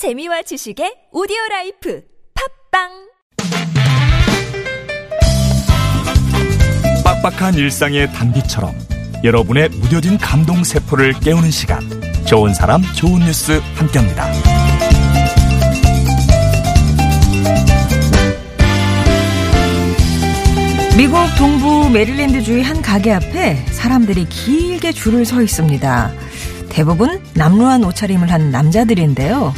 재미와 지식의 오디오 라이프 팟빵 빡빡한 일상의 단비처럼 여러분의 무뎌진 감동 세포를 깨우는 시간 좋은 사람 좋은 뉴스 함께합니다. 미국 동부 메릴랜드주의 한 가게 앞에 사람들이 길게 줄을 서 있습니다. 대부분 남루한 옷차림을 한 남자들인데요.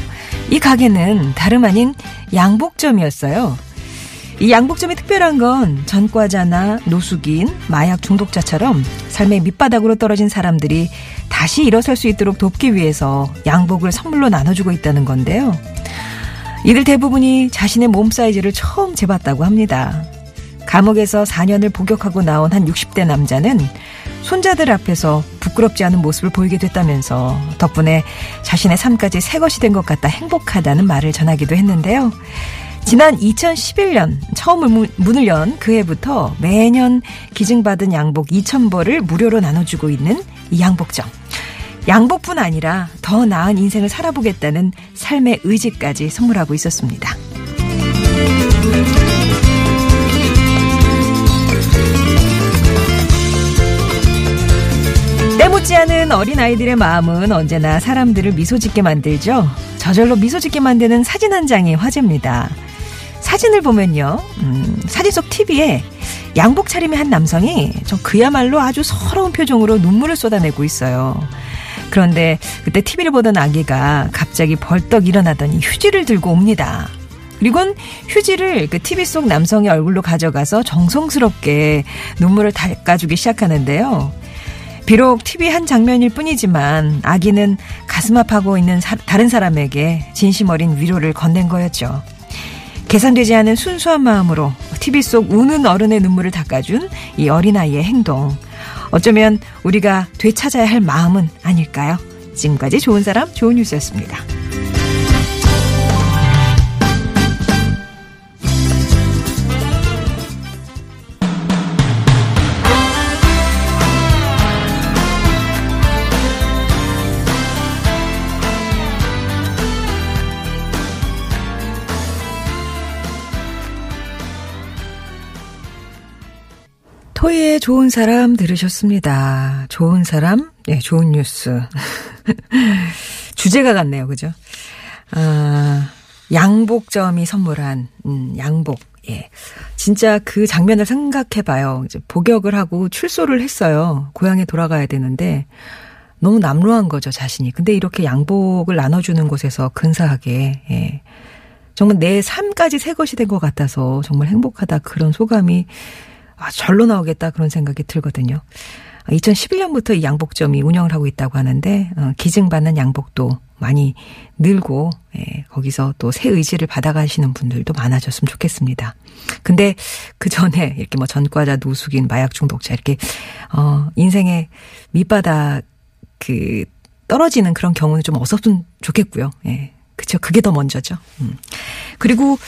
이 가게는 다름 아닌 양복점이었어요. 이 양복점이 특별한 건 전과자나 노숙인, 마약 중독자처럼 삶의 밑바닥으로 떨어진 사람들이 다시 일어설 수 있도록 돕기 위해서 양복을 선물로 나눠주고 있다는 건데요. 이들 대부분이 자신의 몸 사이즈를 처음 재봤다고 합니다. 감옥에서 4년을 복역하고 나온 한 60대 남자는 손자들 앞에서 부끄럽지 않은 모습을 보이게 됐다면서 덕분에 자신의 삶까지 새 것이 된 것 같다 행복하다는 말을 전하기도 했는데요. 지난 2011년 처음 문을 연 그 해부터 매년 기증받은 양복 2,000벌을 무료로 나눠주고 있는 이 양복점. 양복뿐 아니라 더 나은 인생을 살아보겠다는 삶의 의지까지 선물하고 있었습니다. 때묻지 않은 어린아이들의 마음은 언제나 사람들을 미소 짓게 만들죠. 저절로 미소 짓게 만드는 사진 한 장이 화제입니다. 사진을 보면요, 음, 사진 속 TV에 양복 차림의 한 남성이 좀 그야말로 아주 서러운 표정으로 눈물을 쏟아내고 있어요. 그런데 그때 TV를 보던 아기가 갑자기 벌떡 일어나더니 휴지를 들고 옵니다. 그리고는 휴지를 그 TV 속 남성의 얼굴로 가져가서 정성스럽게 눈물을 닦아주기 시작하는데요. 비록 TV 한 장면일 뿐이지만 아기는 가슴 아파하고 있는 사, 다른 사람에게 진심 어린 위로를 건넨 거였죠. 계산되지 않은 순수한 마음으로 TV 속 우는 어른의 눈물을 닦아준 이 어린아이의 행동. 어쩌면 우리가 되찾아야 할 마음은 아닐까요? 지금까지 좋은 사람, 좋은 뉴스였습니다. 토이의 좋은 사람 들으셨습니다. 좋은 사람, 네, 좋은 뉴스. 주제가 같네요, 그죠? 아, 양복점이 선물한, 음, 양복. 예. 진짜 그 장면을 생각해봐요. 이제 복역을 하고 출소를 했어요. 고향에 돌아가야 되는데, 너무 남루한 거죠, 자신이. 근데 이렇게 양복을 나눠주는 곳에서 근사하게, 예. 정말 내 삶까지 새 것이 된 것 같아서 정말 행복하다. 그런 소감이 아, 절로 나오겠다 그런 생각이 들거든요. 2011년부터 이 양복점이 운영을 하고 있다고 하는데 어, 기증받는 양복도 많이 늘고 예, 거기서 또 새 의지를 받아가시는 분들도 많아졌으면 좋겠습니다. 근데 그 전에 이렇게 뭐 전과자, 노숙인, 마약 중독자 이렇게 어 인생의 밑바닥 그 떨어지는 그런 경우는 좀 없었으면 좋겠고요. 예. 그쵸. 그게 더 먼저죠. 음. 그리고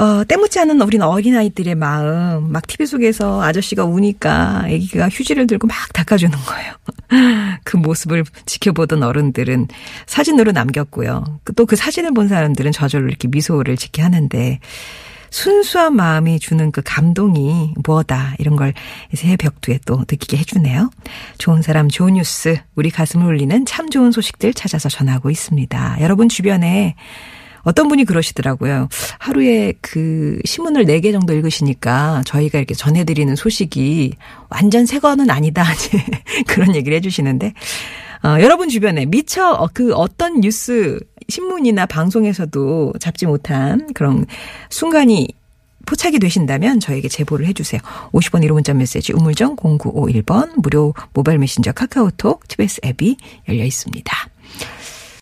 어, 때묻지 않은 어린 어린아이들의 마음, 막 TV 속에서 아저씨가 우니까 아기가 휴지를 들고 막 닦아주는 거예요. 그 모습을 지켜보던 어른들은 사진으로 남겼고요. 또 그 사진을 본 사람들은 저절로 이렇게 미소를 짓게 하는데, 순수한 마음이 주는 그 감동이 뭐다 이런 걸 새벽두에 또 느끼게 해주네요. 좋은 사람 좋은 뉴스 우리 가슴을 울리는 참 좋은 소식들 찾아서 전하고 있습니다. 여러분 주변에 어떤 분이 그러시더라고요. 하루에 그 신문을 4개 정도 읽으시니까 저희가 이렇게 전해드리는 소식이 완전 새 거는 아니다. 그런 얘기를 해주시는데, 어, 여러분 주변에 미처 그 어떤 뉴스, 신문이나 방송에서도 잡지 못한 그런 순간이 포착이 되신다면 저에게 제보를 해주세요. 50원 1호 문자 메시지 우물정 0951번 무료 모바일 메신저 카카오톡 TBS 앱이 열려 있습니다.